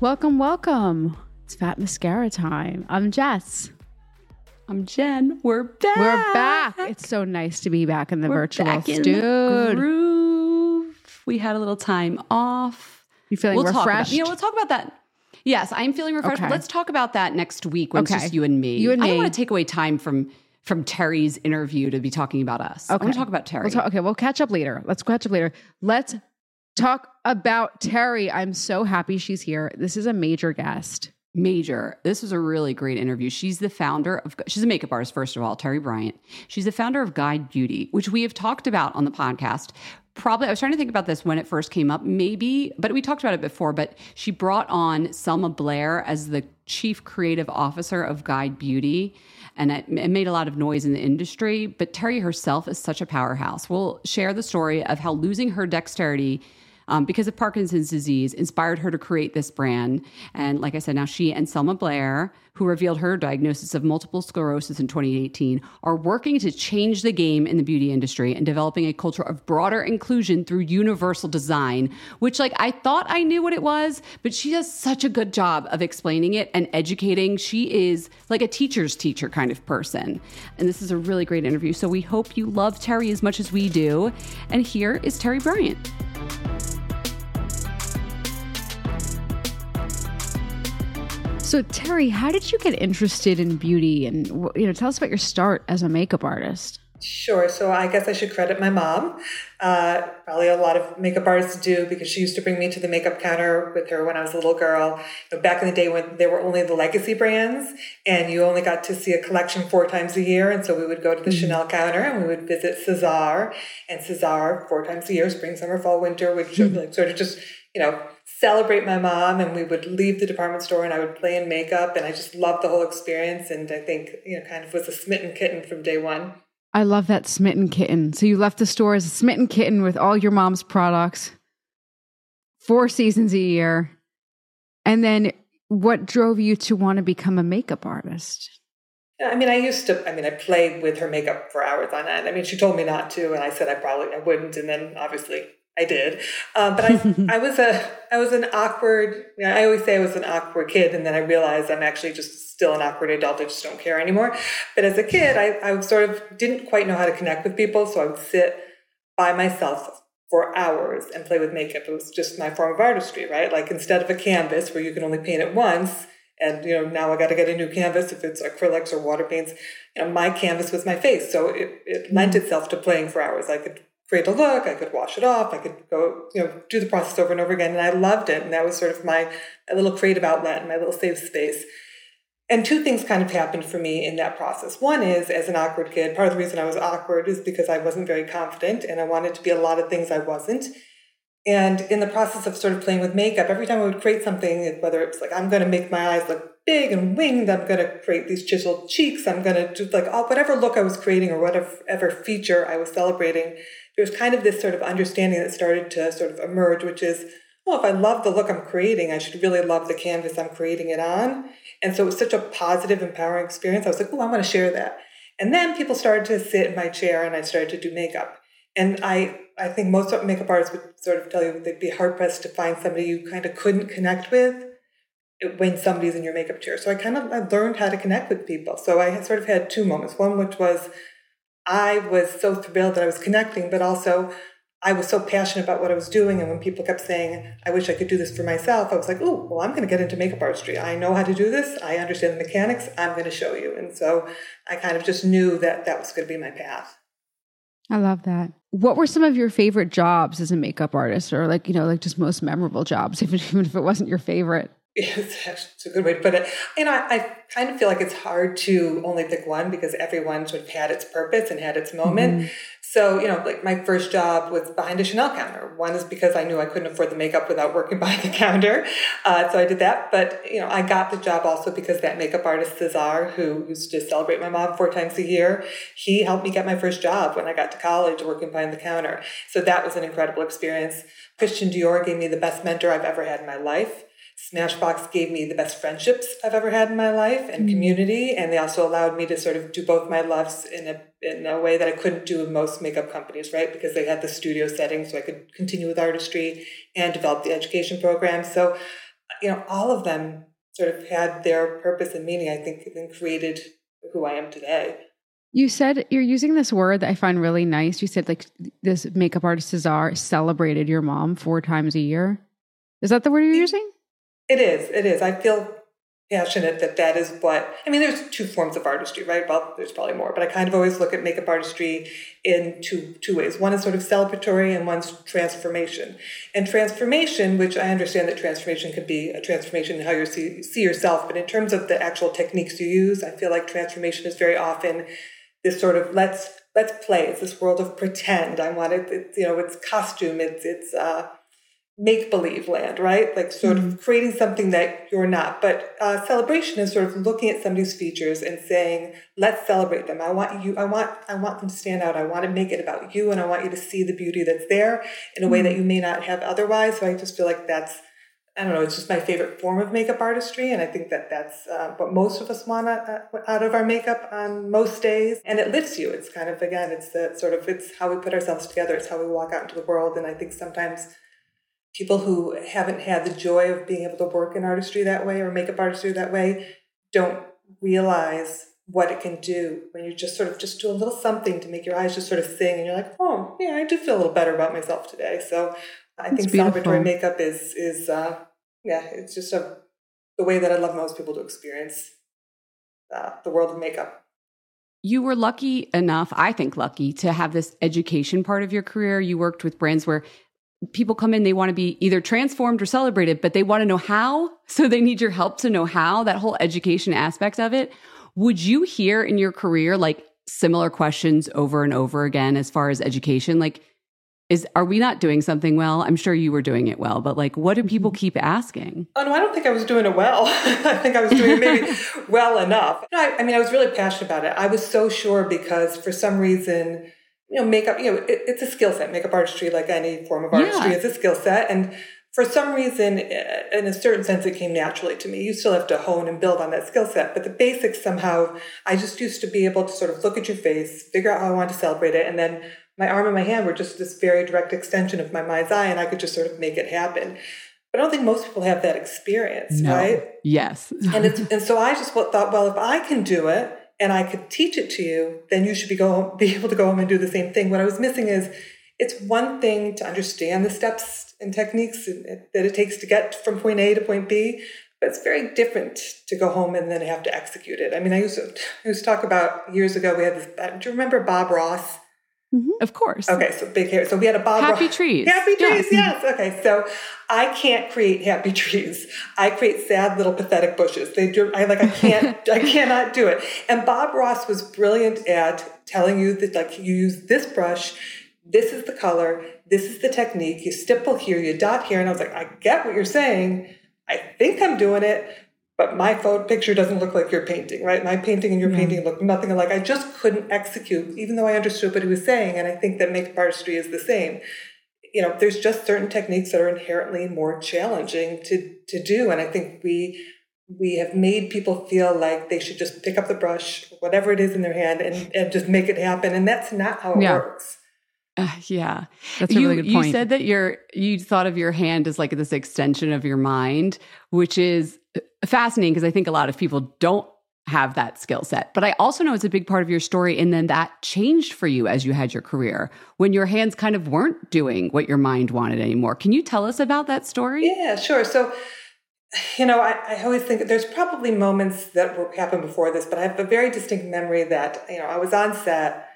Welcome, welcome. It's Fat Mascara time. I'm Jess. I'm Jen. We're back. We're back. It's so nice to be back in the We're virtual back in the groove. We had a little time off. You feeling We'll talk about, refreshed? you know, we'll talk about that. Yes, I'm feeling refreshed. Okay. Let's talk about that next week when Okay. it's just you and me. You and me. I don't want to take away time from from Terri's interview to be talking about us. I want to talk about Terri. We'll talk, okay, we'll catch up later. Let's catch up later. Let's talk about Terri. I'm so happy she's here. This is a major guest. Major. This was a really great interview. She's the founder of, she's a makeup artist, first of all, Terri Bryant. She's the founder of Guide Beauty, which we have talked about on the podcast. Probably, I was trying to think about this when it first came up, maybe, but we talked about it before. But she brought on Selma Blair as the chief creative officer of Guide Beauty. And it, it made a lot of noise in the industry. But Terri herself is such a powerhouse. We'll share the story of how losing her dexterity um, because of Parkinson's disease, inspired her to create this brand. And like I said, now she and Selma Blair, who revealed her diagnosis of multiple sclerosis in 2018, are working to change the game in the beauty industry and developing a culture of broader inclusion through universal design, which, like, I thought I knew what it was, but she does such a good job of explaining it and educating. She is like a teacher's teacher kind of person. And this is a really great interview. So we hope you love Terri as much as we do. And here is Terri Bryant. So Terri, how did you get interested in beauty? And you know, tell us about your start as a makeup artist. Sure. So I guess I should credit my mom. Uh, probably a lot of makeup artists do because she used to bring me to the makeup counter with her when I was a little girl. You know, back in the day when there were only the legacy brands and you only got to see a collection four times a year. And so we would go to the mm-hmm. Chanel counter and we would visit Cesar. And Cesar, four times a year, spring, summer, fall, winter, would mm-hmm. like sort of just, you know, celebrate my mom and we would leave the department store and I would play in makeup and I just loved the whole experience and I think, you know, kind of was a smitten kitten from day one. I love that smitten kitten. So you left the store as a smitten kitten with all your mom's products, four seasons a year. And then what drove you to want to become a makeup artist? I mean, I used to, I mean, I played with her makeup for hours on end. I mean, she told me not to, and I said I probably I wouldn't. And then obviously I did. Um, but I, I was a, I was an awkward, you know, I always say I was an awkward kid. And then I realized I'm actually just still an awkward adult. I just don't care anymore. But as a kid, I, I sort of didn't quite know how to connect with people. So I would sit by myself for hours and play with makeup. It was just my form of artistry, right? Like instead of a canvas where you can only paint it once, and you know now I got to get a new canvas if it's acrylics or water paints. You know, my canvas was my face, so it, it lent mm-hmm. itself to playing for hours. I could create a look, I could wash it off, I could go, you know, do the process over and over again. And I loved it. And that was sort of my, my little creative outlet, and my little safe space. And two things kind of happened for me in that process. One is, as an awkward kid, part of the reason I was awkward is because I wasn't very confident and I wanted to be a lot of things I wasn't. And in the process of sort of playing with makeup, every time I would create something, whether it's like, I'm going to make my eyes look big and winged, I'm going to create these chiseled cheeks, I'm going to do like all, whatever look I was creating or whatever feature I was celebrating, there's kind of this sort of understanding that started to sort of emerge, which is, well, if I love the look I'm creating, I should really love the canvas I'm creating it on. And so it was such a positive, empowering experience. I was like, oh, I want to share that. And then people started to sit in my chair and I started to do makeup. And I, I think most makeup artists would sort of tell you they'd be hard pressed to find somebody you kind of couldn't connect with when somebody's in your makeup chair. So I kind of I learned how to connect with people. So I sort of had two moments. One, which was I was so thrilled that I was connecting, but also I was so passionate about what I was doing. And when people kept saying, I wish I could do this for myself, I was like, oh, well, I'm going to get into makeup artistry. I know how to do this. I understand the mechanics. I'm going to show you. And so I kind of just knew that that was going to be my path. I love that. What were some of your favorite jobs as a makeup artist or like, you know, like just most memorable jobs, even, even if it wasn't your favorite? It's a good way to put it. You know, I, I, kind of feel like it's hard to only pick one because everyone sort of had its purpose and had its moment. Mm-hmm. So, you know, like my first job was behind a Chanel counter. One is because I knew I couldn't afford the makeup without working behind the counter. Uh, so I did that. But, you know, I got the job also because that makeup artist, Cesar, who used to celebrate my mom four times a year, he helped me get my first job when I got to college working behind the counter. So that was an incredible experience. Christian Dior gave me the best mentor I've ever had in my life. Smashbox gave me the best friendships I've ever had in my life and mm-hmm. community, and they also allowed me to sort of do both my loves in a in a way that I couldn't do with most makeup companies, right? Because they had the studio setting, so I could continue with artistry and develop the education program. So, you know, all of them sort of had their purpose and meaning. I think, and created who I am today. You said you're using this word that I find really nice. You said like this makeup artist Cesar celebrated your mom four times a year. Is that the word you're using? It is. It is. I feel passionate that that is what I mean. There's two forms of artistry, right? Well, there's probably more, but I kind of always look at makeup artistry in two two ways. One is sort of celebratory, and one's transformation. And transformation, which I understand that transformation could be a transformation in how you see see yourself, but in terms of the actual techniques you use, I feel like transformation is very often this sort of let's let's play. It's this world of pretend. I want it. It's, you know, it's costume. It's it's. uh make believe land, right? Like sort mm-hmm. of creating something that you're not. But uh, celebration is sort of looking at somebody's features and saying, "Let's celebrate them. I want you. I want. I want them to stand out. I want to make it about you, and I want you to see the beauty that's there in a way mm-hmm. that you may not have otherwise." So I just feel like that's. I don't know. It's just my favorite form of makeup artistry, and I think that that's uh, what most of us want uh, out of our makeup on most days. And it lifts you. It's kind of again, it's the sort of it's how we put ourselves together. It's how we walk out into the world. And I think sometimes people who haven't had the joy of being able to work in artistry that way or makeup artistry that way don't realize what it can do when you just sort of just do a little something to make your eyes just sort of sing and you're like oh yeah i do feel a little better about myself today so i That's think beautiful. celebratory makeup is is uh yeah it's just a the way that i love most people to experience uh, the world of makeup you were lucky enough, I think lucky, to have this education part of your career. You worked with brands where people come in, they want to be either transformed or celebrated, but they want to know how. So they need your help to know how, that whole education aspect of it. Would you hear in your career like similar questions over and over again as far as education? Like, is are we not doing something well? I'm sure you were doing it well, but like what do people keep asking? Oh no, I don't think I was doing it well. I think I was doing it maybe well enough. I, I, mean, I was really passionate about it. I was so sure because for some reason, you know, makeup, you know, it, it's a skill set. Makeup artistry, like any form of artistry, yeah. is a skill set, and for some reason, eh, in a certain sense, it came naturally to me. You still have to hone and build on that skill set, but the basics somehow, I just used to be able to sort of look at your face, figure out how I want to celebrate it, and then my arm and my hand were just this very direct extension of my mind's eye, and I could just sort of make it happen. But I don't think most people have that experience, no. right? Yes. and it's, and so I just thought, well, if I can do it and I could teach it to you, then you should be go be able to go home and do the same thing. What I was missing is it's one thing to understand the steps and techniques that it takes to get from point A to point B, but it's very different to go home and then have to execute it. I mean, I used to, I used to talk about years ago. We had this. Do you remember Bob Ross? Mm-hmm. Of course. Okay, so big hair. So we had a Bob Happy trees. Happy trees, yes. yes. Okay, so I can't create happy trees. I create sad little pathetic bushes. They do I like I can't I cannot do it. And Bob Ross was brilliant at telling you that like you use this brush, this is the color, this is the technique, you stipple here, you dot here. And I was like, I get what you're saying. I think I'm doing it, but my photo picture doesn't look like your painting, right? My painting and your painting look nothing alike. I just couldn't execute, even though I understood what he was saying. And I think that makeup artistry is the same. You know, there's just certain techniques that are inherently more challenging to to do. And I think we we have made people feel like they should just pick up the brush, whatever it is in their hand, and, and just make it happen. And that's not how it yeah. works. Uh, yeah, that's a you, really good point. You said that your you thought of your hand as like this extension of your mind, which is fascinating because I think a lot of people don't have that skill set. But I also know it's a big part of your story. And then that changed for you as you had your career when your hands kind of weren't doing what your mind wanted anymore. Can you tell us about that story? Yeah, sure. So, you know, I, I always think there's probably moments that happened before this, but I have a very distinct memory that, you know, I was on set.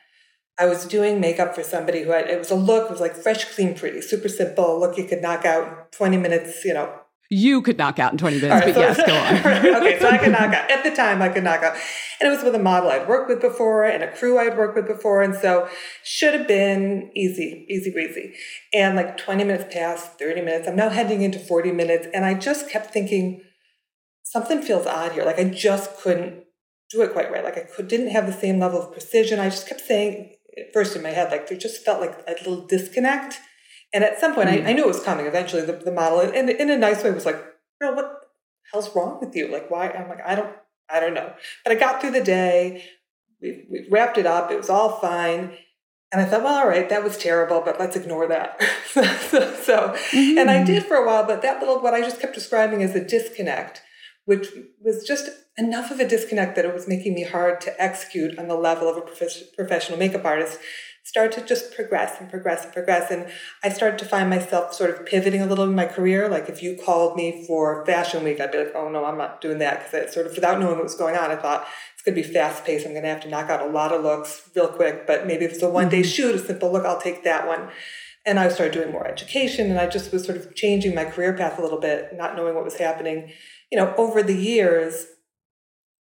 I was doing makeup for somebody who had, it was a look, it was like fresh, clean, pretty, super simple look you could knock out 20 minutes, you know, you could knock out in 20 minutes, right, but so, yes, go on. okay, so I could knock out. At the time, I could knock out. And it was with a model I'd worked with before and a crew I'd worked with before. And so should have been easy, easy breezy. And like 20 minutes passed, 30 minutes. I'm now heading into 40 minutes. And I just kept thinking, something feels odd here. Like I just couldn't do it quite right. Like I could, didn't have the same level of precision. I just kept saying, first in my head, like there just felt like a little disconnect and at some point, mm. I, I, knew it was coming. Eventually, the, the model, in, in a nice way, was like, "Girl, what the hell's wrong with you? Like, why?" I'm like, "I don't, I don't know." But I got through the day. We, we wrapped it up. It was all fine. And I thought, well, all right, that was terrible, but let's ignore that. so, so mm-hmm. and I mm-hmm. did for a while, but that little, what I just kept describing as a disconnect, which was just enough of a disconnect that it was making me hard to execute on the level of a prof- professional makeup artist started to just progress and progress and progress. And I started to find myself sort of pivoting a little in my career. Like if you called me for Fashion Week, I'd be like, oh no, I'm not doing that. Because I sort of without knowing what was going on, I thought it's going to be fast paced. I'm going to have to knock out a lot of looks real quick. But maybe if it's a one day mm-hmm. shoot, a simple look, I'll take that one. And I started doing more education and I just was sort of changing my career path a little bit, not knowing what was happening. You know, over the years,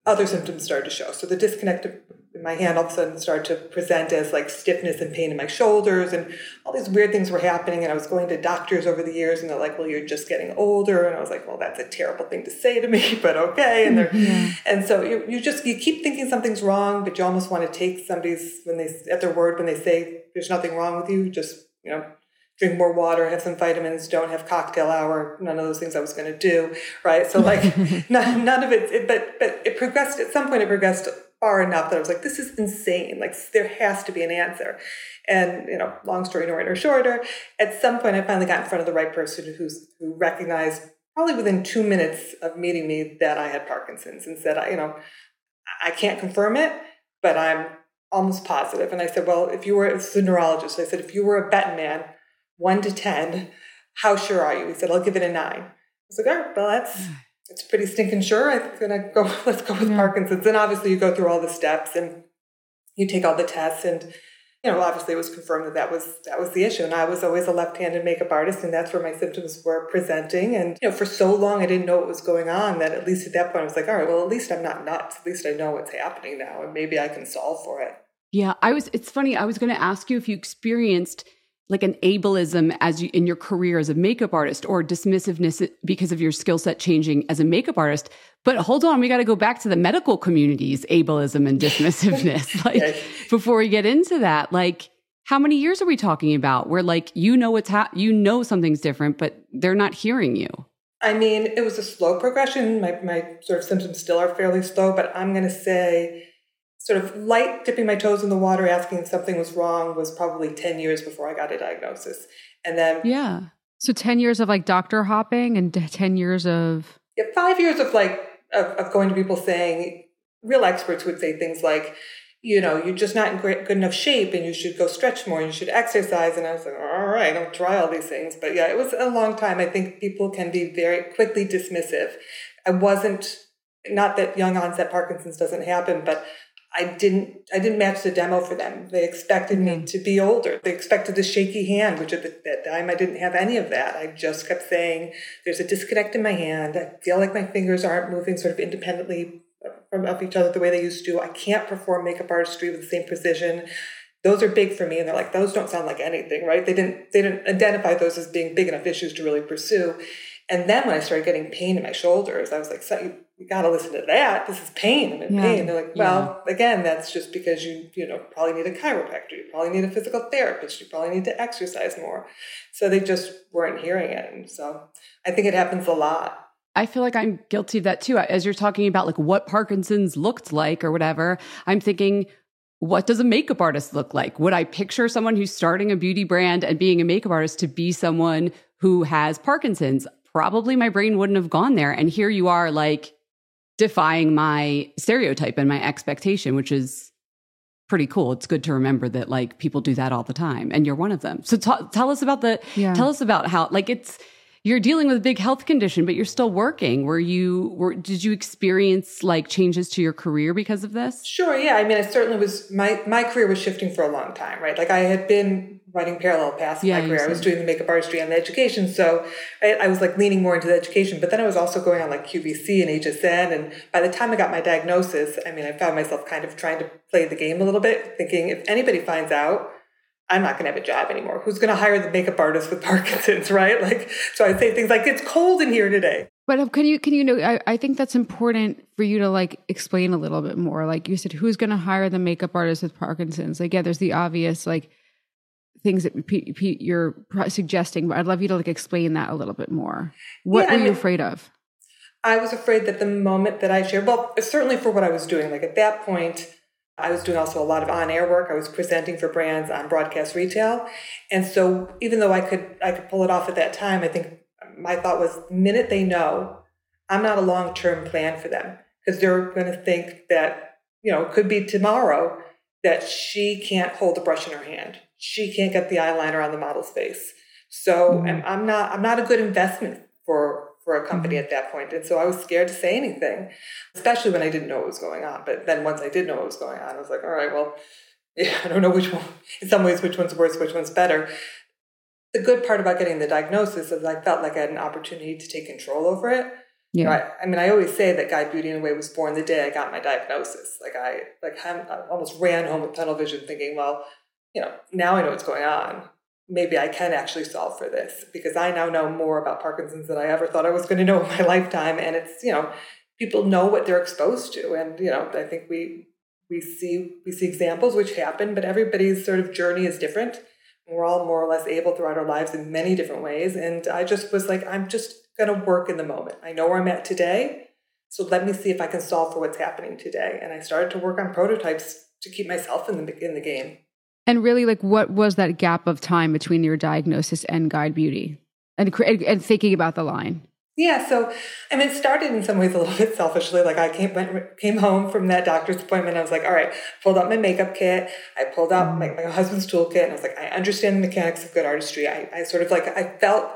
other symptoms started to show. So the disconnect my hand all of a sudden started to present as like stiffness and pain in my shoulders and all these weird things were happening and i was going to doctors over the years and they're like well you're just getting older and i was like well that's a terrible thing to say to me but okay and they're mm-hmm. yeah. and so you, you just you keep thinking something's wrong but you almost want to take somebody's when they at their word when they say there's nothing wrong with you just you know drink more water, have some vitamins, don't have cocktail hour, none of those things I was going to do, right? So like none, none of it, it, but but it progressed at some point. It progressed far enough that I was like, this is insane. Like there has to be an answer. And you know, long story no or shorter, at some point I finally got in front of the right person who's who recognized probably within two minutes of meeting me that I had Parkinson's and said, I, you know, I can't confirm it, but I'm almost positive. And I said, well, if you were, a neurologist, I said, if you were a betting man, one to 10, how sure are you? He said, I'll give it a nine. I was like, all right, well, that's mm. It's pretty stinking sure. I'm gonna go. Let's go with yeah. Parkinson's. And obviously, you go through all the steps, and you take all the tests and you know, obviously it was confirmed that that was that was the issue, and I was always a left-handed makeup artist, and that's where my symptoms were presenting. And you know, for so long I didn't know what was going on that at least at that point I was like, all right, well, at least I'm not nuts. At least I know what's happening now, and maybe I can solve for it. Yeah, I was. It's funny. I was going to ask you if you experienced like an ableism as you in your career as a makeup artist or dismissiveness because of your skill set changing as a makeup artist. But hold on we got to go back to the medical community's ableism and dismissiveness. Like yes. before we get into that like how many years are we talking about where like you know what's ha- you know something's different but they're not hearing you? I mean it was a slow progression. My, my sort of symptoms still are fairly slow but i'm going to say sort of light dipping my toes in the water, asking if something was wrong was probably 10 years before I got a diagnosis. And then. Yeah. So 10 years of like doctor hopping and 10 years of. Yeah, five years of like, of, of going to people saying, real experts would say things like, you know, you're just not in great, good enough shape and you should go stretch more and you should exercise. And I was like, all right, I'll try all these things. But yeah, it was a long time. I think people can be very quickly dismissive. I wasn't, not that young onset Parkinson's doesn't happen, but I didn't I didn't match the demo for them. They expected mm-hmm. me to be older. They expected the shaky hand, which at that time I didn't have any of that. I just kept saying, "There's a disconnect in my hand. I feel like my fingers aren't moving sort of independently from of each other the way they used to. I can't perform makeup artistry with the same precision." Those are big for me, and they're like, "Those don't sound like anything, right?" They didn't they didn't identify those as being big enough issues to really pursue. And then when I started getting pain in my shoulders, I was like, so you, you got to listen to that. This is pain. I'm in yeah. pain. They're like, well, yeah. again, that's just because you, you know, probably need a chiropractor. You probably need a physical therapist. You probably need to exercise more. So they just weren't hearing it. And so I think it happens a lot. I feel like I'm guilty of that too. As you're talking about like what Parkinson's looked like or whatever, I'm thinking, what does a makeup artist look like? Would I picture someone who's starting a beauty brand and being a makeup artist to be someone who has Parkinson's? Probably my brain wouldn't have gone there. And here you are, like defying my stereotype and my expectation, which is pretty cool. It's good to remember that like people do that all the time, and you're one of them. So t- tell us about the yeah. tell us about how like it's you're dealing with a big health condition, but you're still working. Were you were did you experience like changes to your career because of this? Sure, yeah. I mean, I certainly was my my career was shifting for a long time, right? Like I had been running parallel paths in yeah, my career. I was doing the makeup artistry and the education, so I, I, was like leaning more into the education. But then I was also going on like QVC and HSN, and by the time I got my diagnosis, I mean, I found myself kind of trying to play the game a little bit, thinking if anybody finds out I'm not going to have a job anymore. Who's going to hire the makeup artist with Parkinson's, right? Like, so I say things like, "It's cold in here today." But um, can you can you know? I, I think that's important for you to like explain a little bit more. Like you said, who's going to hire the makeup artist with Parkinson's? Like, yeah, there's the obvious like things that P- P- you're suggesting, but I'd love you to like explain that a little bit more. What yeah, were I mean, you afraid of? I was afraid that the moment that I shared, well, certainly for what I was doing, like at that point I was doing also a lot of on-air work. I was presenting for brands on broadcast retail. And so even though I could I could pull it off at that time, I think my thought was the minute they know, I'm not a long-term plan for them because they're going to think that, you know, it could be tomorrow that she can't hold a brush in her hand. She can't get the eyeliner on the model's face. So mm-hmm. I'm not I'm not a good investment for for a company mm-hmm. at that point. And so I was scared to say anything, especially when I didn't know what was going on. But then once I did know what was going on, I was like, all right, well, yeah, I don't know which one, in some ways, which one's worse, which one's better. The good part about getting the diagnosis is I felt like I had an opportunity to take control over it. Yeah. You know, I, I, mean, I always say that Guide Beauty in a way was born the day I got my diagnosis. Like I, like I almost ran home with tunnel vision, thinking, well, you know, now I know what's going on maybe I can actually solve for this because I now know more about Parkinson's than I ever thought I was going to know in my lifetime. And it's, you know, people know what they're exposed to. And, you know, I think we, we see, we see examples which happen, but everybody's sort of journey is different. We're all more or less able throughout our lives in many different ways. And I just was like, I'm just going to work in the moment. I know where I'm at today. So let me see if I can solve for what's happening today. And I started to work on prototypes to keep myself in the, in the game. And really, like, what was that gap of time between your diagnosis and Guide Beauty, and and thinking about the line? Yeah, so I mean, it started in some ways a little bit selfishly. Like I came went, came home from that doctor's appointment. I was like, all right, pulled out my makeup kit. I pulled out my, mm-hmm. my husband's toolkit, and I was like, I understand the mechanics of good artistry. I, I sort of like I felt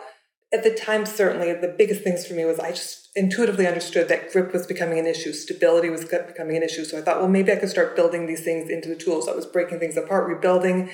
at the time, certainly the biggest things for me was I just intuitively understood that grip was becoming an issue, stability was becoming an issue. So I thought, well, maybe I could start building these things into the tools. I was breaking things apart, rebuilding.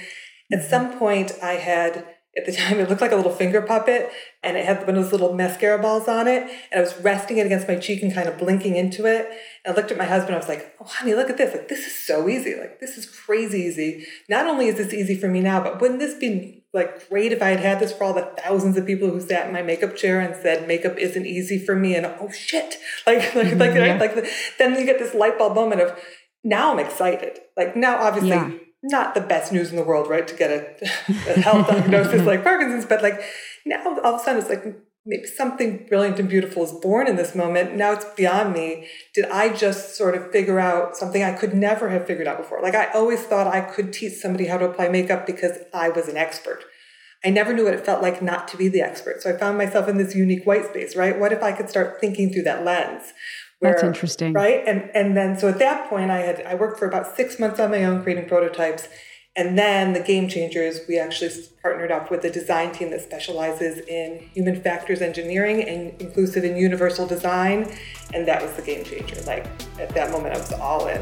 At mm-hmm. some point, I had at the time it looked like a little finger puppet and it had one of those little mascara balls on it and i was resting it against my cheek and kind of blinking into it and i looked at my husband i was like oh honey look at this like this is so easy like this is crazy easy not only is this easy for me now but wouldn't this be like great if i had had this for all the thousands of people who sat in my makeup chair and said makeup isn't easy for me and oh shit like like mm-hmm, like, yeah. like, like then you get this light bulb moment of now i'm excited like now obviously yeah not the best news in the world, right? To get a, a health diagnosis like Parkinson's, but like now all of a sudden it's like maybe something brilliant and beautiful is born in this moment. Now it's beyond me. Did I just sort of figure out something I could never have figured out before? Like I always thought I could teach somebody how to apply makeup because I was an expert. I never knew what it felt like not to be the expert. So I found myself in this unique white space, right? What if I could start thinking through that lens? Where, That's interesting. Right. And and then so at that point I had I worked for about six months on my own creating prototypes. And then the game changers, we actually partnered up with a design team that specializes in human factors engineering and inclusive and universal design. And that was the game changer. Like at that moment I was all in.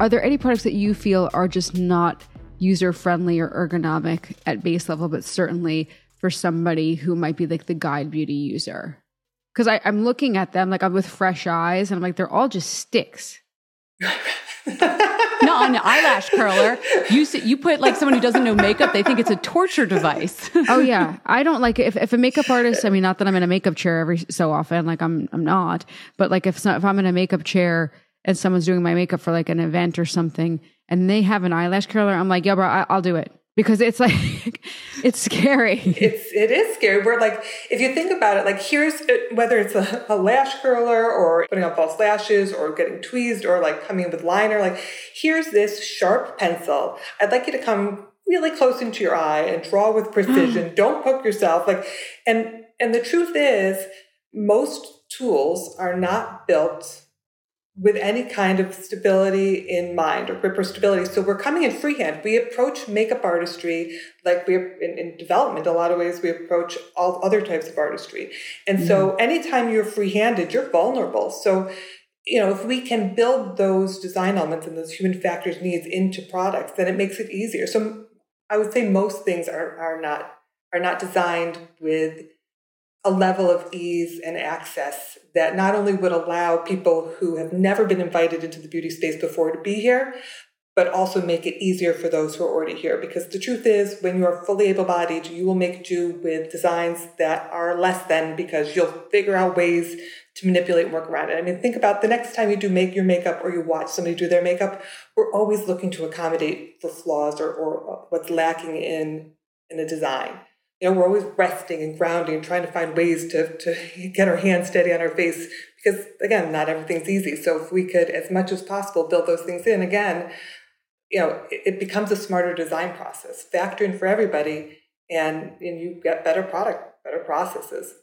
Are there any products that you feel are just not user friendly or ergonomic at base level, but certainly for somebody who might be like the guide beauty user? Because I'm looking at them like I'm with fresh eyes and I'm like, they're all just sticks. no, on an eyelash curler, you you put like someone who doesn't know makeup, they think it's a torture device. oh yeah, I don't like if if a makeup artist. I mean, not that I'm in a makeup chair every so often, like I'm I'm not, but like if if I'm in a makeup chair and someone's doing my makeup for like an event or something and they have an eyelash curler, I'm like, yeah, bro, I, will do it because it's like it's scary. It's it is scary. We're like, if you think about it, like here's uh, whether it's a, a, lash curler or putting on false lashes or getting tweezed or like coming in with liner, like here's this sharp pencil. I'd like you to come really close into your eye and draw with precision. Don't poke yourself. Like, and and the truth is, most tools are not built with any kind of stability in mind or grip or stability. So we're coming in freehand. We approach makeup artistry like we in, in development. A lot of ways we approach all other types of artistry. And mm-hmm. so anytime you're free-handed, you're vulnerable. So you know, if we can build those design elements and those human factors needs into products, then it makes it easier. So I would say most things are are not are not designed with a level of ease and access that not only would allow people who have never been invited into the beauty space before to be here, but also make it easier for those who are already here. Because the truth is, when you are fully able bodied, you will make do with designs that are less than because you'll figure out ways to manipulate and work around it. I mean, think about the next time you do make your makeup or you watch somebody do their makeup, we're always looking to accommodate for flaws or, or what's lacking in, in a design you know, we're always resting and grounding and trying to find ways to, to get our hands steady on our face because, again, not everything's easy. So if we could, as much as possible, build those things in, again, you know, it, it becomes a smarter design process. Factor in for everybody and, and you get better product, better processes.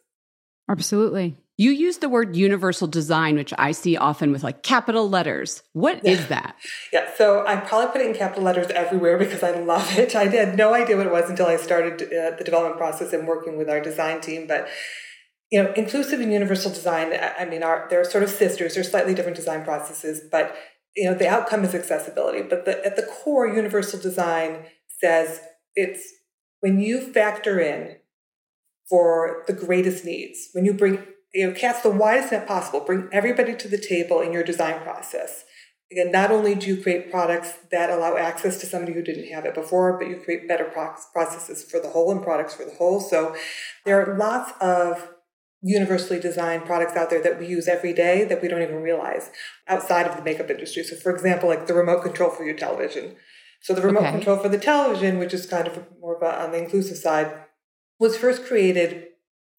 Absolutely. You use the word universal design, which I see often with like capital letters. What yeah. is that? Yeah, so I probably put it in capital letters everywhere because I love it. I had no idea what it was until I started uh, the development process and working with our design team. But you know, inclusive and universal design. I mean, are they're sort of sisters. They're slightly different design processes, but you know, the outcome is accessibility. But the, at the core, universal design says it's when you factor in for the greatest needs, when you bring you know, cast the widest net possible, bring everybody to the table in your design process. Again, not only do you create products that allow access to somebody who didn't have it before, but you create better processes for the whole and products for the whole. So there are lots of universally designed products out there that we use every day that we don't even realize outside of the makeup industry. So, for example, like the remote control for your television. So, the remote okay. control for the television, which is kind of more of a, on the inclusive side, was first created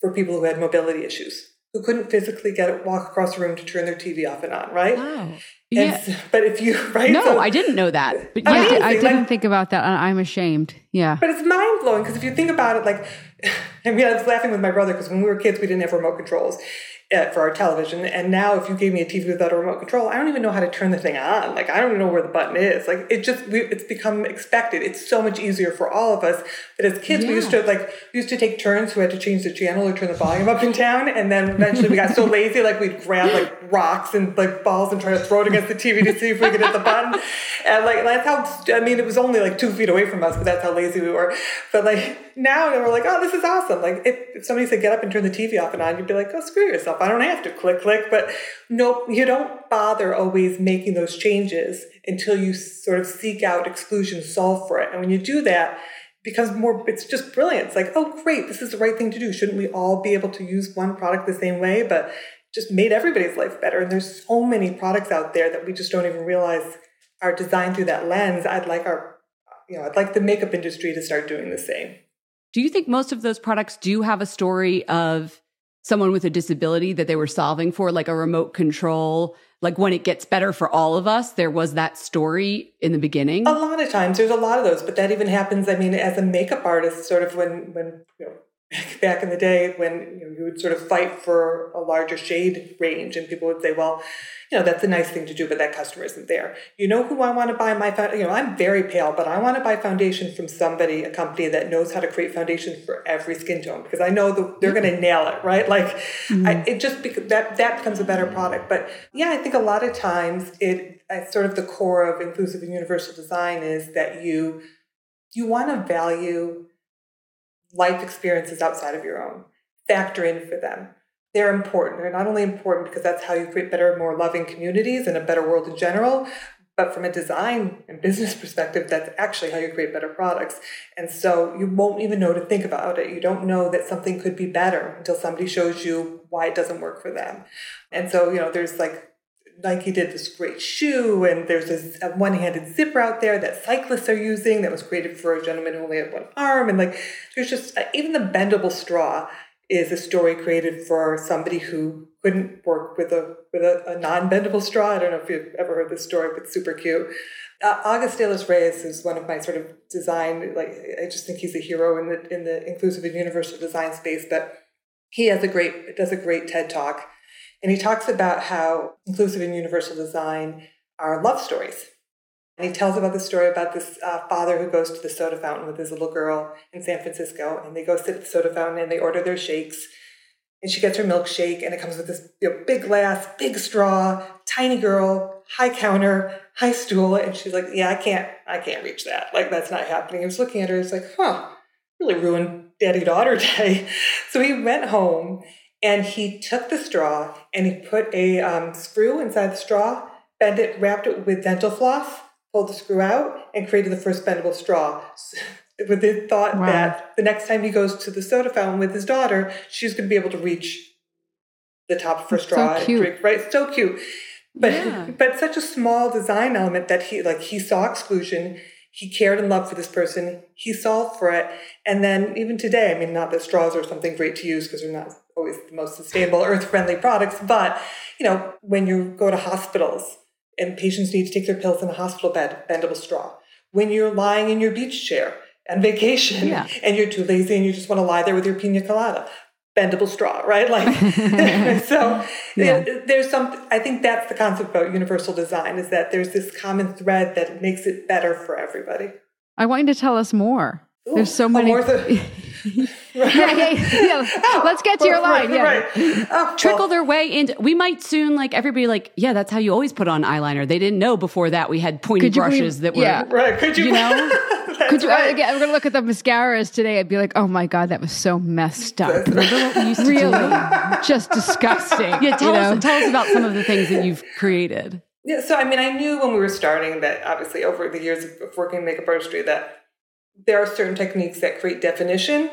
for people who had mobility issues who couldn't physically get it walk across the room to turn their TV off and on, right? Oh. Wow. Yeah. but if you right, no, so, I didn't know that. But yeah, I, I didn't like, think about that. I'm ashamed. Yeah, but it's mind blowing because if you think about it, like, I mean, I was laughing with my brother because when we were kids, we didn't have remote controls, uh, for our television. And now, if you gave me a TV without a remote control, I don't even know how to turn the thing on. Like, I don't even know where the button is. Like, it just, we, it's become expected. It's so much easier for all of us. But as kids, yeah. we used to, like, we used to take turns who had to change the channel or turn the volume up and down. And then eventually we got so lazy, like, we'd grab, like, rocks and, like, balls and try to throw it against the TV to see if we could hit the button. And, like, that's how, I mean, it was only, like, two feet away from us, but that's how lazy we were. But, like, now we're like, oh, this is awesome. Like, if, if somebody said, get up and turn the TV off and on, you'd be like, oh, screw yourself. I don't have to click click, click. But nope, you don't bother always making those changes until you sort of seek out exclusion, solve for it. And when you do that, it becomes more, it's just brilliant. It's like, oh, great, this is the right thing to do. Shouldn't we all be able to use one product the same way? But just made everybody's life better. And there's so many products out there that we just don't even realize are designed through that lens. I'd like our, you know, I'd like the makeup industry to start doing the same. Do you think most of those products do have a story of someone with a disability that they were solving for, like a remote control. Like when it gets better for all of us, there was that story in the beginning. A lot of times, there's a lot of those, but that even happens. I mean, as a makeup artist, sort of when when you know back in the day when you, know, you would sort of fight for a larger shade range and people would say well you know that's a nice thing to do but that customer isn't there. You know who i want to buy my you know i'm very pale but i want to buy foundation from somebody a company that knows how to create foundations for every skin tone because i know the, they're going to nail it right? Like mm-hmm. I, it just because that that becomes a better product. But yeah i think a lot of times it sort of the core of inclusive and universal design is that you you want to value life experiences outside of your own. Factor in for them. They're important. They're not only important because that's how you create better, more loving communities and a better world in general, but from a design and business perspective, that's actually how you create better products. And so you won't even know to think about it. You don't know that something could be better until somebody shows you why it doesn't work for them. And so, you know, there's like Nike did this great shoe, and there's this one-handed zipper out there that cyclists are using that was created for a gentleman who only had one arm, and like there's just uh, even the bendable straw is a story created for somebody who couldn't work with a with a, a non-bendable straw. I don't know if you've ever heard this story, but super cute. Uh, August De Los Reyes is one of my sort of design like I just think he's a hero in the in the inclusive and universal design space. But he has a great does a great TED talk and he talks about how inclusive and universal design are love stories. And he tells about the story about this uh, father who goes to the soda fountain with his little girl in San Francisco, and they go sit at the soda fountain and they order their shakes. And she gets her milkshake, and it comes with this you know, big glass, big straw, tiny girl, high counter, high stool. And she's like, "Yeah, I can't, I can't reach that. Like that's not happening." He was looking at her. He's like, "Huh, really ruined daddy daughter day." So he went home and he took the straw and he put a um, screw inside the straw, bent it, wrapped it with dental floss, pulled the screw out, and created the first bendable straw. with the thought wow. that the next time he goes to the soda fountain with his daughter, she's going to be able to reach the top of her straw so and drink. Right? So cute. But yeah. but such a small design element that he like he saw exclusion he cared and loved for this person. He solved for it. And then even today, I mean, not that straws are something great to use because they're not always the most sustainable, earth-friendly products, but you know, when you go to hospitals and patients need to take their pills in a hospital bed, bendable straw. When you're lying in your beach chair on vacation yeah. and you're too lazy and you just want to lie there with your pina colada, bendable straw, right? Like, so yeah. there's some, I think that's the concept about universal design is that there's this common thread that makes it better for everybody. I want you to tell us more. Ooh, there's so many. yeah, yeah, yeah. Oh, Let's get to your line. Yeah. Right. Oh, Trickle well. their way into. We might soon, like everybody, like, yeah, that's how you always put on eyeliner. They didn't know before that we had pointy brushes that were, yeah. right? Could you, you know? Could you, uh, right. again, I'm going to look at the mascaras today. I'd be like, oh my god, that was so messed up. really, just disgusting. Yeah, tell us, tell us about some of the things that you've created. Yeah, so I mean, I knew when we were starting that obviously over the years of working in makeup artistry that there are certain techniques that create definition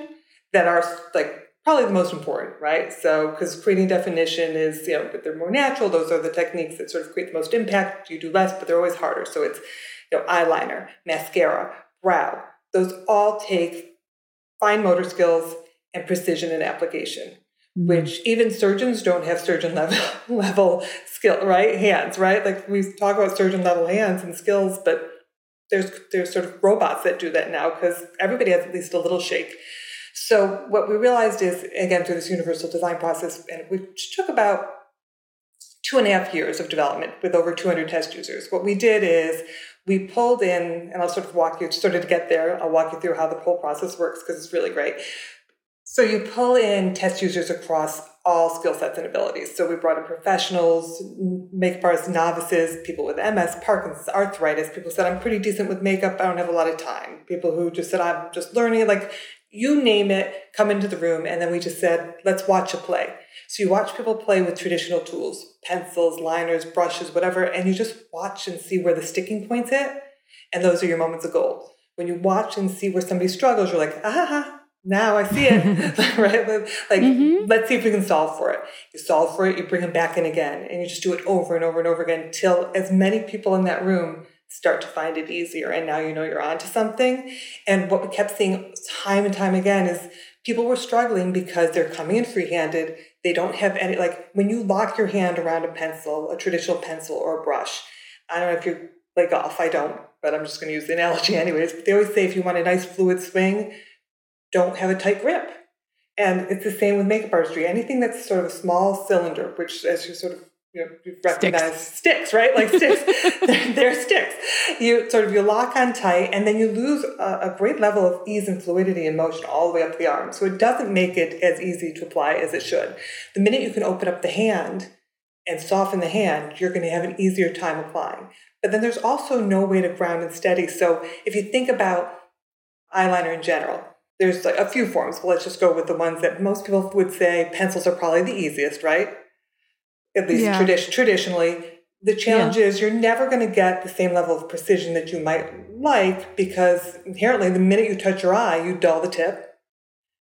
that are like probably the most important, right? So, because creating definition is, you know, but they're more natural. Those are the techniques that sort of create the most impact. You do less, but they're always harder. So it's, you know, eyeliner, mascara, brow. Those all take fine motor skills and precision and application. mm-hmm. which even surgeons don't have surgeon level level skill, right? Hands, right? Like we talk about surgeon level hands and skills, but there's there's sort of robots that do that now because everybody has at least a little shake. So what we realized is again through this universal design process, and which took about two and a half years of development with over 200 test users. What we did is we pulled in, and I'll sort of walk you, sort of to get there, I'll walk you through how the pull process works because it's really great. So you pull in test users across all skill sets and abilities. So we brought in professionals, makeup artists, novices, people with MS, Parkinson's, arthritis, people said, I'm pretty decent with makeup, I don't have a lot of time. People who just said, I'm just learning, like you name it, come into the room. And then we just said, let's watch a play. So you watch people play with traditional tools, pencils, liners, brushes, whatever, and you just watch and see where the sticking points hit. And those are your moments of gold. When you watch and see where somebody struggles, you're like, ah, now I see it, right? Like, mm-hmm. let's see if we can solve for it. You solve for it, you bring them back in again, and you just do it over and over and over again until as many people in that room start to find it easier. And now you know you're onto something. And what we kept seeing time and time again is people were struggling because they're coming in free handed. They don't have any, like when you lock your hand around a pencil, a traditional pencil or a brush, I don't know if you play golf, I don't, but I'm just going to use the analogy anyways. But they always say if you want a nice fluid swing, don't have a tight grip. And it's the same with makeup artistry. Anything that's sort of a small cylinder, which as you sort of you know, you recognize sticks, sticks right? Like sticks. they're, they're, sticks. You sort of you lock on tight, and then you lose a, a, great level of ease and fluidity and motion all the way up the arm. So it doesn't make it as easy to apply as it should. The minute you can open up the hand and soften the hand, you're going to have an easier time applying. But then there's also no way to ground and steady. So if you think about eyeliner in general, there's like a few forms, but let's just go with the ones that most people would say pencils are probably the easiest, right? At least yeah. tradi- traditionally. The challenge yeah. is you're never going to get the same level of precision that you might like because inherently, the minute you touch your eye, you dull the tip.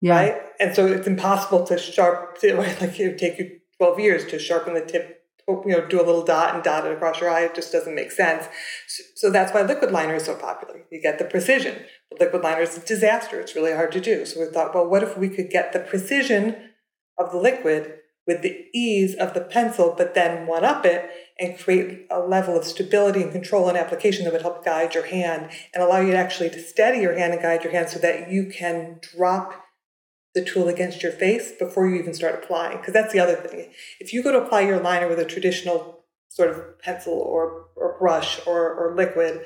Yeah. Right. And so it's impossible to sharp, like it would take you 12 years to sharpen the tip you know, do a little dot and dot it across your eye. It just doesn't make sense. So, so that's why liquid liner is so popular. You get the precision. Liquid liner is a disaster. It's really hard to do. So we thought, well, what if we could get the precision of the liquid with the ease of the pencil, but then one up it and create a level of stability and control and application that would help guide your hand and allow you to actually to steady your hand and guide your hand so that you can drop the tool against your face before you even start applying. Because that's the other thing. If you go to apply your liner with a traditional sort of pencil or, or brush or, or liquid,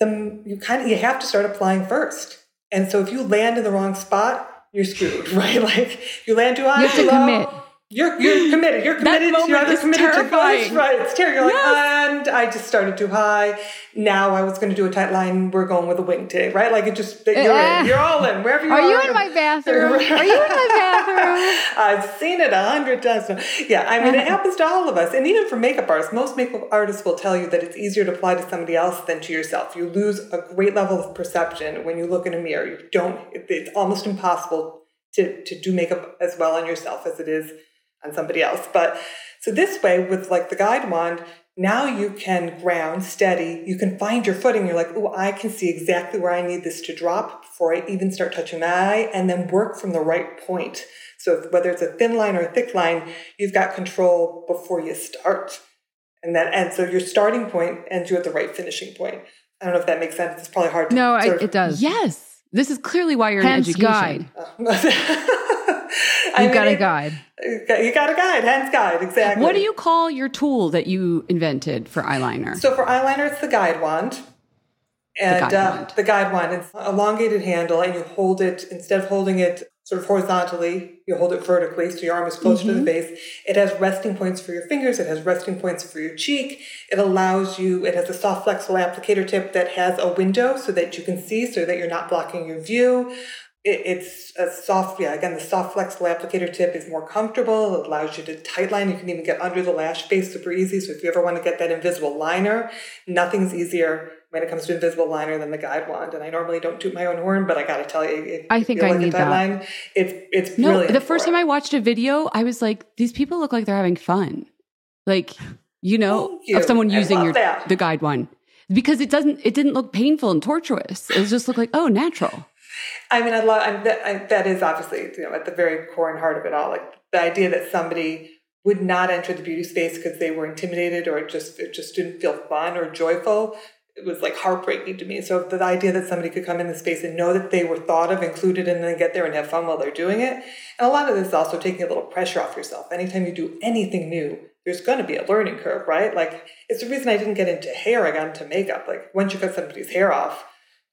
then you kind of you have to start applying first. And so if you land in the wrong spot, you're screwed, right? Like you land too high, you have to low, commit. You're you're committed. You're committed. that you're either committed terrifying. to right. It's terrible. You're yes. like, and I just started too high. Now I was going to do a tight line. We're going with a wing today, right? Like it just you're uh, in. You're all in. Wherever you are. Are you in my bathroom? Are you in my bathroom? I've seen it a hundred times. Yeah, I mean it happens to all of us, and even for makeup artists, most makeup artists will tell you that it's easier to apply to somebody else than to yourself. You lose a great level of perception when you look in a mirror. You don't. It's almost impossible to to do makeup as well on yourself as it is on somebody else. But so this way, with like the guide wand, now you can ground steady. You can find your footing. You're like, oh, I can see exactly where I need this to drop before I even start touching my eye, and then work from the right point. So whether it's a thin line or a thick line, you've got control before you start. And that and so your starting point ends you at the right finishing point. I don't know if that makes sense. It's probably hard to No, I, it does. Yes. This is clearly why you're Hence in education. guide. Oh. You've mean, got a guide. You got a guide, hence guide, exactly. What do you call your tool that you invented for eyeliner? So for eyeliner, it's the guide wand. And the guide, uh, wand. The guide wand. It's elongated handle, and you hold it, instead of holding it sort of horizontally, you hold it vertically, so your arm is closer mm-hmm. to the mm-hmm. base. It has resting points for your fingers, it has resting points for your cheek. It allows you, it has a soft, flexible applicator tip that has a window so that you can see, so that you're not blocking your view it, it's a soft, yeah, again, the soft flexible applicator tip is more comfortable. It allows you to tight line. You can even get under the lash base super easy. So if you ever want to get that invisible liner, nothing's easier when it comes to invisible liner than the guide wand. And I normally don't toot my own horn, but I got to tell you, I think I need that. Line, it's it's no. The first time I watched a video, I was like, these people look like they're having fun, like you know, you. of someone using your that. the guide wand because it doesn't it didn't look painful and tortuous. It just looked like oh natural. I mean, I love I, that, I, that is obviously you know at the very core and heart of it all. Like the idea that somebody would not enter the beauty space because they were intimidated or just it just didn't feel fun or joyful it was like heartbreaking to me. So the idea that somebody could come in the space and know that they were thought of, included, and then get there and have fun while they're doing it. And a lot of this is also taking a little pressure off yourself. Anytime you do anything new, there's going to be a learning curve, right? Like it's the reason I didn't get into hair. I got into makeup. Like once you cut somebody's hair off,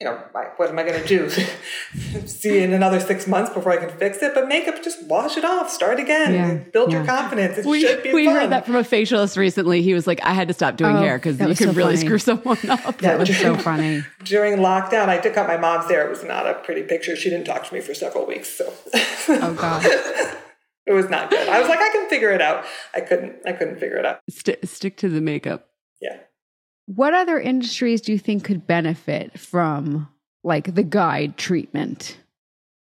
you know, what am I going to do? See in another six months before I can fix it? But makeup, just wash it off, start again, yeah, build yeah. your confidence. It we, should be We fun. heard that from a facialist recently. He was like, I had to stop doing oh, hair because you could so really funny. screw someone up. Yeah, that was so funny. During lockdown, I took out my mom's hair. It was not a pretty picture. She didn't talk to me for several weeks. So, oh God. it was not good. I was like, I can figure it out. I couldn't. I couldn't figure it out. St- stick to the makeup. What other industries do you think could benefit from like the guide treatment?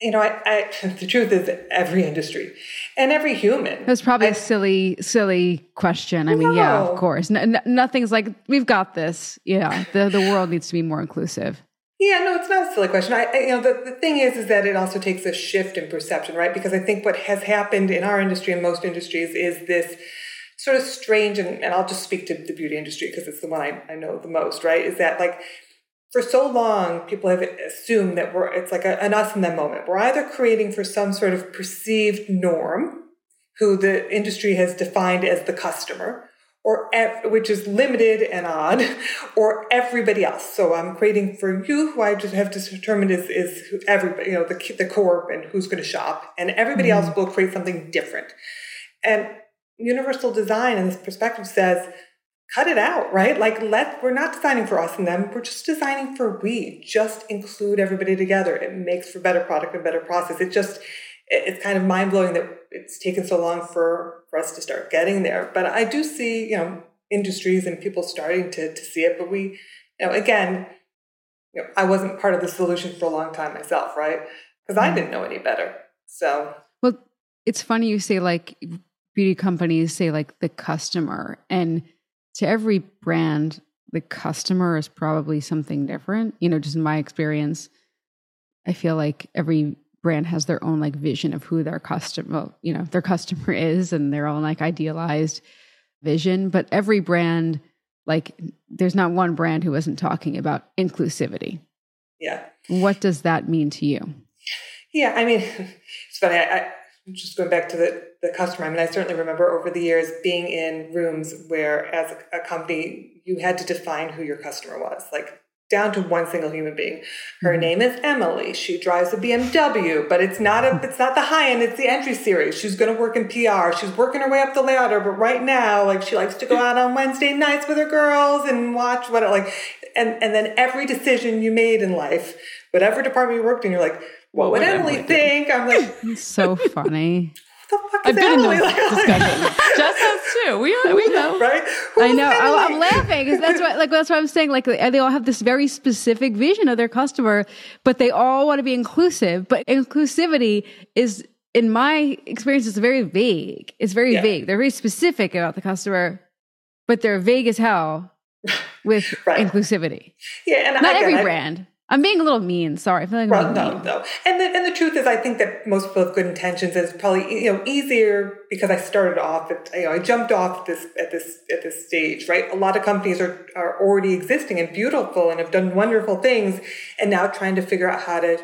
You know, I, I, the truth is every industry and every human. That's probably I, a silly, silly question. I mean, yeah, of course. nothing's like we've got this. Yeah, the the world needs to be more inclusive. Yeah, no, it's not a silly question. I, I, you know, the, the thing is, is that it also takes a shift in perception, right? Because I think what has happened in our industry and most industries is this sort of strange, and, and I'll just speak to the beauty industry because it's the one I, I know the most, right? Is that like for so long, people have assumed that we're, it's like a, an us in them moment. We're either creating for some sort of perceived norm, who the industry has defined as the customer, or which is limited and odd, or everybody else. So I'm creating for you, who I just have to determine is is everybody, you know, the the core and who's going to shop, and everybody mm-hmm. else will create something different. And universal design and this perspective says cut it out, right? Like let we're not designing for us and them. We're just designing for we. Just include everybody together. It makes for better product and better process. It just it's kind of mind blowing that it's taken so long for for us to start getting there. But I do see, you know, industries and people starting to to see it. But we, you know, again, you know, I wasn't part of the solution for a long time myself, right? Because I mm. didn't know any better. So well, it's funny you say like beauty companies say like the customer and to every brand, the customer is probably something different. You know, just in my experience, I feel like every brand has their own like vision of who their customer, you know, their customer is and their own like idealized vision. But every brand, like, there's not one brand who isn't talking about inclusivity. Yeah. What does that mean to you? Yeah, I mean, it's funny. I, I just going back to the, the customer, I mean, I certainly remember over the years being in rooms where, as a, a company, you had to define who your customer was, like down to one single human being. Her mm-hmm. name is Emily. She drives a BMW, but it's not a it's not the high end, it's the entry series. She's going to work in PR. She's working her way up the ladder, but right now like she likes to go out on Wednesday nights with her girls and watch what like and and then every decision you made in life, whatever department you worked in, you're like, what, would Emily, think? I'm like, so funny. I've been Emily? in those discussions. Just us too. We we know, right? Who I know. I, am laughing because that's what like that's what I'm saying. Like uh, they all have this very specific vision of their customer, but they all want to be inclusive. But inclusivity is, in my experience, it's very vague. It's very yeah. vague. They're very specific about the customer, but they're vague as hell with right. inclusivity. Yeah, and not again, every brand. I'm being a little mean. Sorry, I feel like well, no, mean. no. And the and the truth is, I think that most people have good intentions. It's probably you know easier because I started off at you know I jumped off this at this at this stage. Right, a lot of companies are are already existing and beautiful and have done wonderful things, and now trying to figure out how to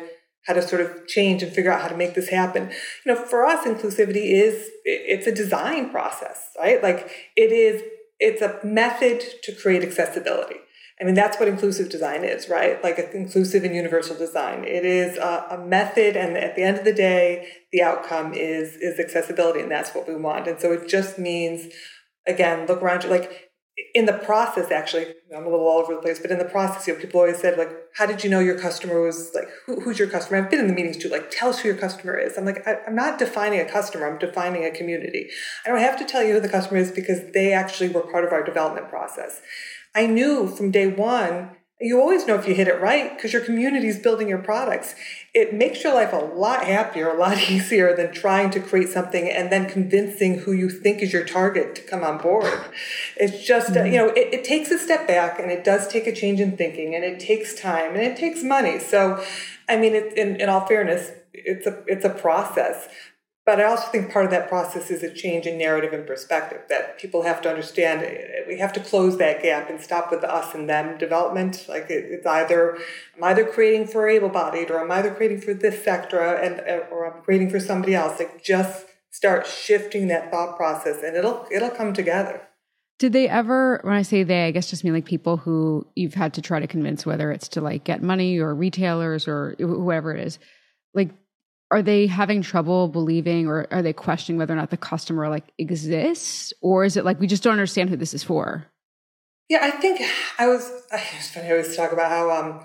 how to sort of change and figure out how to make this happen. You know, for us, inclusivity is it's a design process, right? Like it is it's a method to create accessibility I mean, that's what inclusive design is, right? Like inclusive and universal design. It is a, a, method, and at the end of the day, the outcome is is accessibility, and that's what we want. And so it just means, again, look around you. Like in the process, actually, I'm a little all over the place, but in the process, you know, people always said, like, how did you know your customer was like, who, who's your customer? I've been in the meetings too, like, tell us who your customer is. I'm like, I, I'm not defining a customer, I'm defining a community. I don't have to tell you who the customer is because they actually were part of our development process. I knew from day one, you always know if you hit it right because your community is building your products. It makes your life a lot happier, a lot easier than trying to create something and then convincing who you think is your target to come on board. It's just, mm-hmm. you know, it, it takes a step back and it does take a change in thinking and it takes time and it takes money. So, I mean, it, in, in all fairness, it's a, it's a process But I also think part of that process is a change in narrative and perspective that people have to understand. We have to close that gap and stop with the us and them development. Like it, it's either I'm either creating for able-bodied or I'm either creating for this sector and or I'm creating for somebody else. Like just start shifting that thought process and it'll it'll come together. Did they ever, when I say they, I guess just mean like people who you've had to try to convince, whether it's to like get money or retailers or whoever it is, like are they having trouble believing or are they questioning whether or not the customer like exists? Or is it like we just don't understand who this is for? Yeah i think i was it's funny i always talk about how um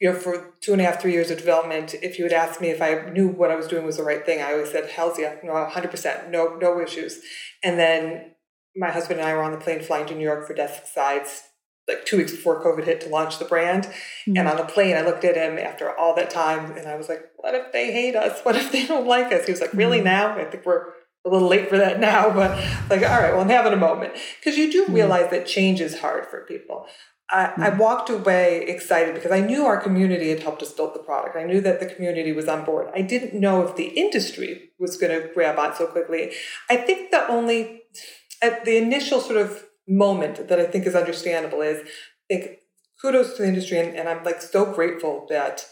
you know for two and a half three years of development if you had asked me if i knew what i was doing was the right thing i always said hell's yeah no 100% no no issues. And then my husband and i were on the plane flying to new york for desk sides like two weeks before COVID hit to launch the brand. Mm-hmm. And on the plane, I looked at him after all that time and I was like, what if they hate us? What if they don't like us? He was like, really mm-hmm. now? I think we're a little late for that now, but like, all right, well, I'm having a moment. Because you do mm-hmm. realize that change is hard for people. I, I, mm-hmm. walked away excited because I knew our community had helped us build the product. I knew that the community was on board. I didn't know if the industry was going to grab on so quickly. I think the only, at the initial sort of moment that I think is understandable is I think kudos to the industry and, and I'm like so grateful that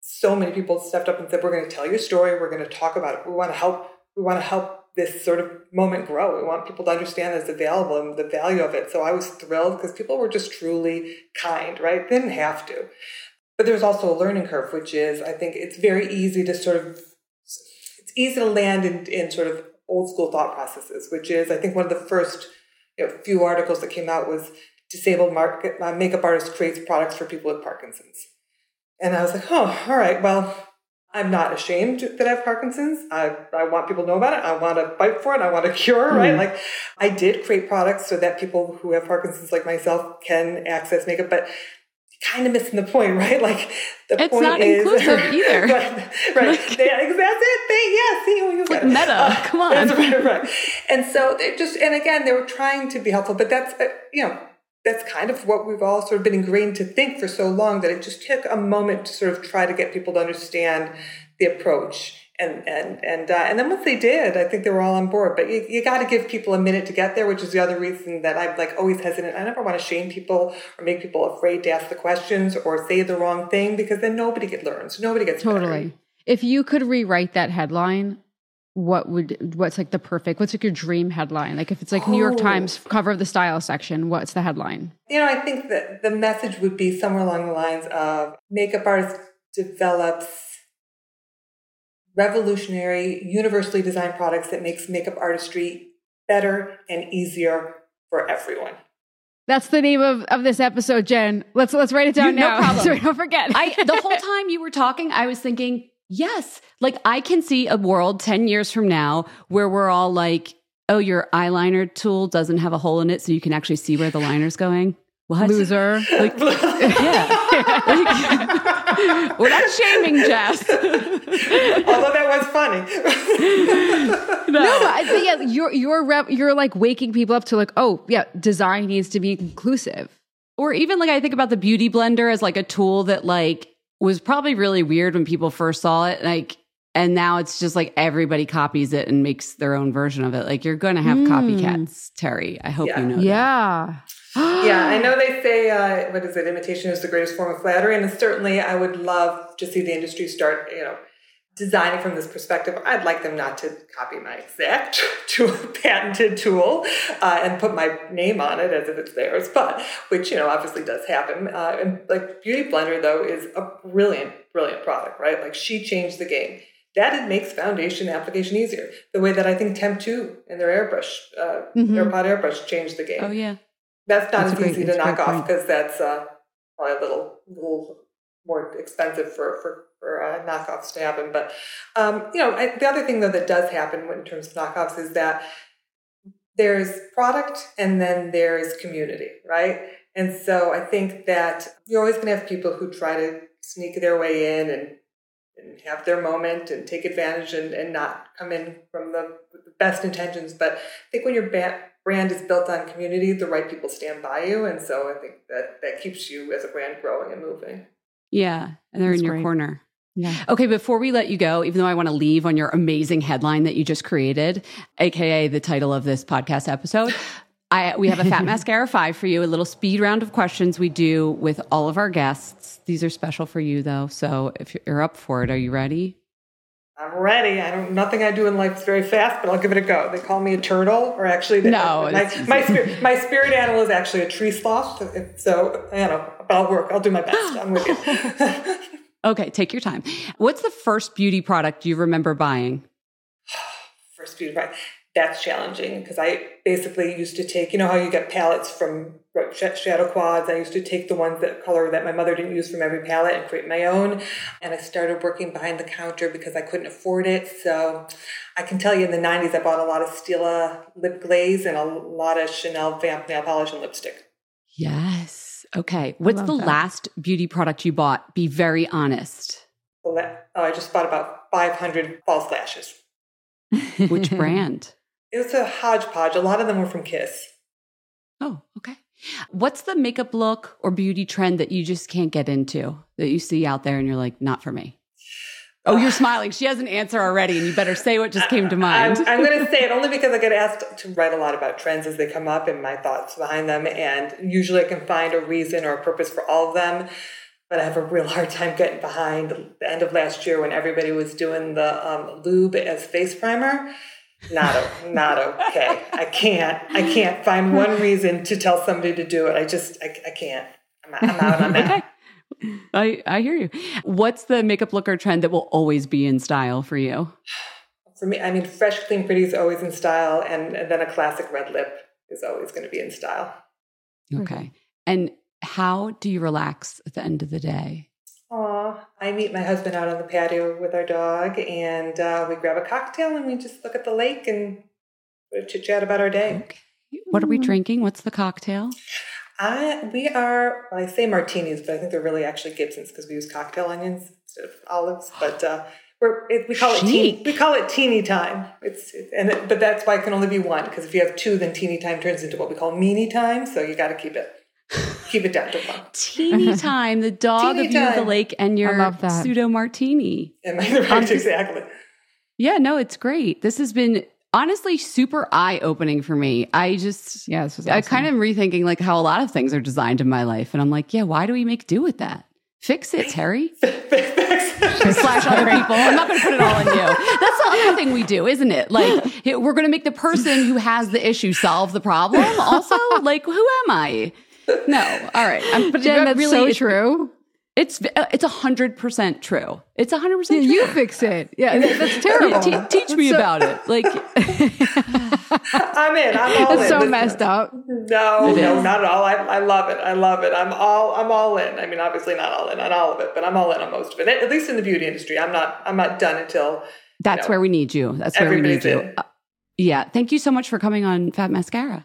so many people stepped up and said, We're going to tell your story, we're going to talk about it. We want to help, we want to help this sort of moment grow. We want people to understand that it's available and the value of it. So I was thrilled because people were just truly kind, right? They didn't have to. But there's also a learning curve, which is I think it's very easy to sort of it's easy to land in, in sort of old school thought processes, which is I think one of the first you know, few articles that came out was disabled market, uh, makeup artist creates products for people with Parkinson's. And I was like, oh, all right, well, I'm not ashamed that I have Parkinson's. I, I want people to know about it. I want to fight for it. I want a cure, mm. right? Like I did create products so that people who have Parkinson's like myself can access makeup, but kind of missing the point, right? Like the point. it's point not is inclusive either. right, right. Like, they, that's it. They, yeah, see, you like meta. Uh, Come on, that's right, right. And so they just, and again, they were trying to be helpful, but that's uh, you know that's kind of what we've all sort of been ingrained to think for so long that it just took a moment to sort of try to get people to understand the approach and and and uh, and then once they did, I think they were all on board. But you, you got to give people a minute to get there, which is the other reason that I'm like always hesitant. I never want to shame people or make people afraid to ask the questions or say the wrong thing because then nobody get learns, nobody gets totally. Better. If you could rewrite that headline, what would what's like the perfect? What's like your dream headline? Like if it's like oh. New York oh. Times cover of the style section, what's the headline? You know, I think that the message would be somewhere along the lines of makeup artist develops revolutionary, universally designed products that makes makeup artistry better and easier for everyone. That's the name of, of this episode, Jen. Let's let's write it down you, now. No problem. so we don't forget. I the whole time you were talking, I was thinking, yes, like I can see a world 10 years from now where we're all like, oh, your eyeliner tool doesn't have a hole in it, so you can actually see where the liner's going. What? Loser. Like, yeah. We're not shaming Jess. Although that was funny. no, no but yeah, you're you're rep, you're like waking people up to like, oh yeah, design needs to be inclusive. Or even like I think about the beauty blender as like a tool that like was probably really weird when people first saw it. Like and now it's just like everybody copies it and makes their own version of it. Like you're going to have mm. copycats, Terri. I hope yeah. you know. Yeah. That yeah, I know they say, uh, what is it? Imitation is the greatest form of flattery. And certainly I would love to see the industry start, you know, designing from this perspective. I'd like them not to copy my exact to a patented tool uh, and put my name on it as if it's theirs, but which, you know, obviously does happen. Uh, and like Beauty Blender, though, is a brilliant, brilliant product, right? Like she changed the game that it makes foundation application easier. The way that I think Temptu and their airbrush, uh, mm-hmm. AirPod airbrush changed the game. Oh, yeah. That's not that's as easy to knock off because that's uh, probably a little, little more expensive for for, for uh, knockoffs to happen. But um, you know, I, the other thing though that does happen in terms of knockoffs is that there's product and then there's community, right? And so I think that you're always going to have people who try to sneak their way in and and have their moment and take advantage and, and not come in from the, the best intentions. But I think when your brand is built on community, the right people stand by you. And so I think that that keeps you as a brand growing and moving. Yeah. And they're That's in your great. corner. Yeah. Okay, before we let you go, even though I want to leave on your amazing headline that you just created, aka the title of this podcast episode, I we have a fat mascara 5 for you, a little speed round of questions we do with all of our guests. These are special for you though. So if you're up for it, are you ready? I'm ready. I don't. Nothing I do in life is very fast, but I'll give it a go. They call me a turtle, or actually, they, no. My my spirit, my spirit animal is actually a tree sloth. So I don't know, but I'll work. I'll do my best. I'm with you. okay, take your time. What's the first beauty product you remember buying? first beauty product that's challenging because I basically used to take, you know, how you get palettes from shadow quads. I used to take the ones that color that my mother didn't use from every palette and create my own. And I started working behind the counter because I couldn't afford it. So I can tell you in the 90s, I bought a lot of Stila lip glaze and a lot of Chanel Vamp nail polish and lipstick. Yes. Okay. What's the that. last beauty product you bought? Be very honest. Oh, I just bought about 500 false lashes. Which brand? It was a hodgepodge. A lot of them were from Kiss. Oh, okay. What's the makeup look or beauty trend that you just can't get into that you see out there and you're like, not for me? Oh, you're smiling. She has an answer already, and you better say what just came to mind. I'm, I'm going to say it only because I get asked to write a lot about trends as they come up and my thoughts behind them. And usually I can find a reason or a purpose for all of them. But I have a real hard time getting behind the end of last year when everybody was doing the um, lube as face primer not not okay. I can't. I can't find one reason to tell somebody to do it. I just I, I can't. I'm, I'm out on that. okay. I I hear you. What's the makeup look or trend that will always be in style for you? For me, I mean, fresh, clean, pretty is always in style, and, and then a classic red lip is always going to be in style. Okay. And how do you relax at the end of the day? Aw, I meet my husband out on the patio with our dog, and uh, we grab a cocktail and we just look at the lake and chit chat about our day. Okay. What are we drinking? What's the cocktail? I we are. Well, I say martinis, but I think they're really actually Gibsons because we use cocktail onions instead of olives. But uh, we're it, we call it teeny, we call it teeny time. It's and it, but that's why it can only be one because if you have two, then teeny time turns into what we call meany time. So you got to keep it keep it down to one. Teeny time, the dog, Teeny the view of the lake, and your pseudo martini. Am right? Um, exactly. Yeah, no, it's great. This has been honestly super eye opening for me. I just, yeah, awesome. I kind of rethink like how a lot of things are designed in my life, and I'm like, yeah, why do we make do with that? Fix it, Terri. Slash other people. I'm not going to put it all on you. That's the other thing we do, isn't it? Like we're going to make the person who has the issue solve the problem. Also, like who am I? No. All right. I'm, but Jen, that's really, so true. It's it's a hundred percent true. It's a hundred percent. You fix it. Yeah, that's terrible. Te- teach me so, about it. Like, I'm in. I'm all it's in. so messed up. No, it no, is. not at all. I, I love it. I love it. I'm all. I'm all in. I mean, obviously not all in on all of it, but I'm all in on most of it. At least in the beauty industry, I'm not. I'm not done until. That's you know, where we need you. That's where we need you. Uh, yeah. Thank you so much for coming on Fat Mascara.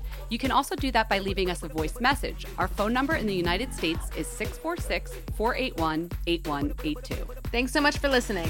You can also do that by leaving us a voice message. Our phone number in the United States is 646 481 8182. Thanks so much for listening.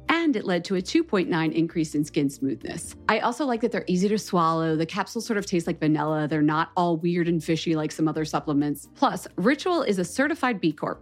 and it led to a 2.9 increase in skin smoothness. I also like that they're easy to swallow. The capsules sort of taste like vanilla. They're not all weird and fishy like some other supplements. Plus, Ritual is a certified B Corp,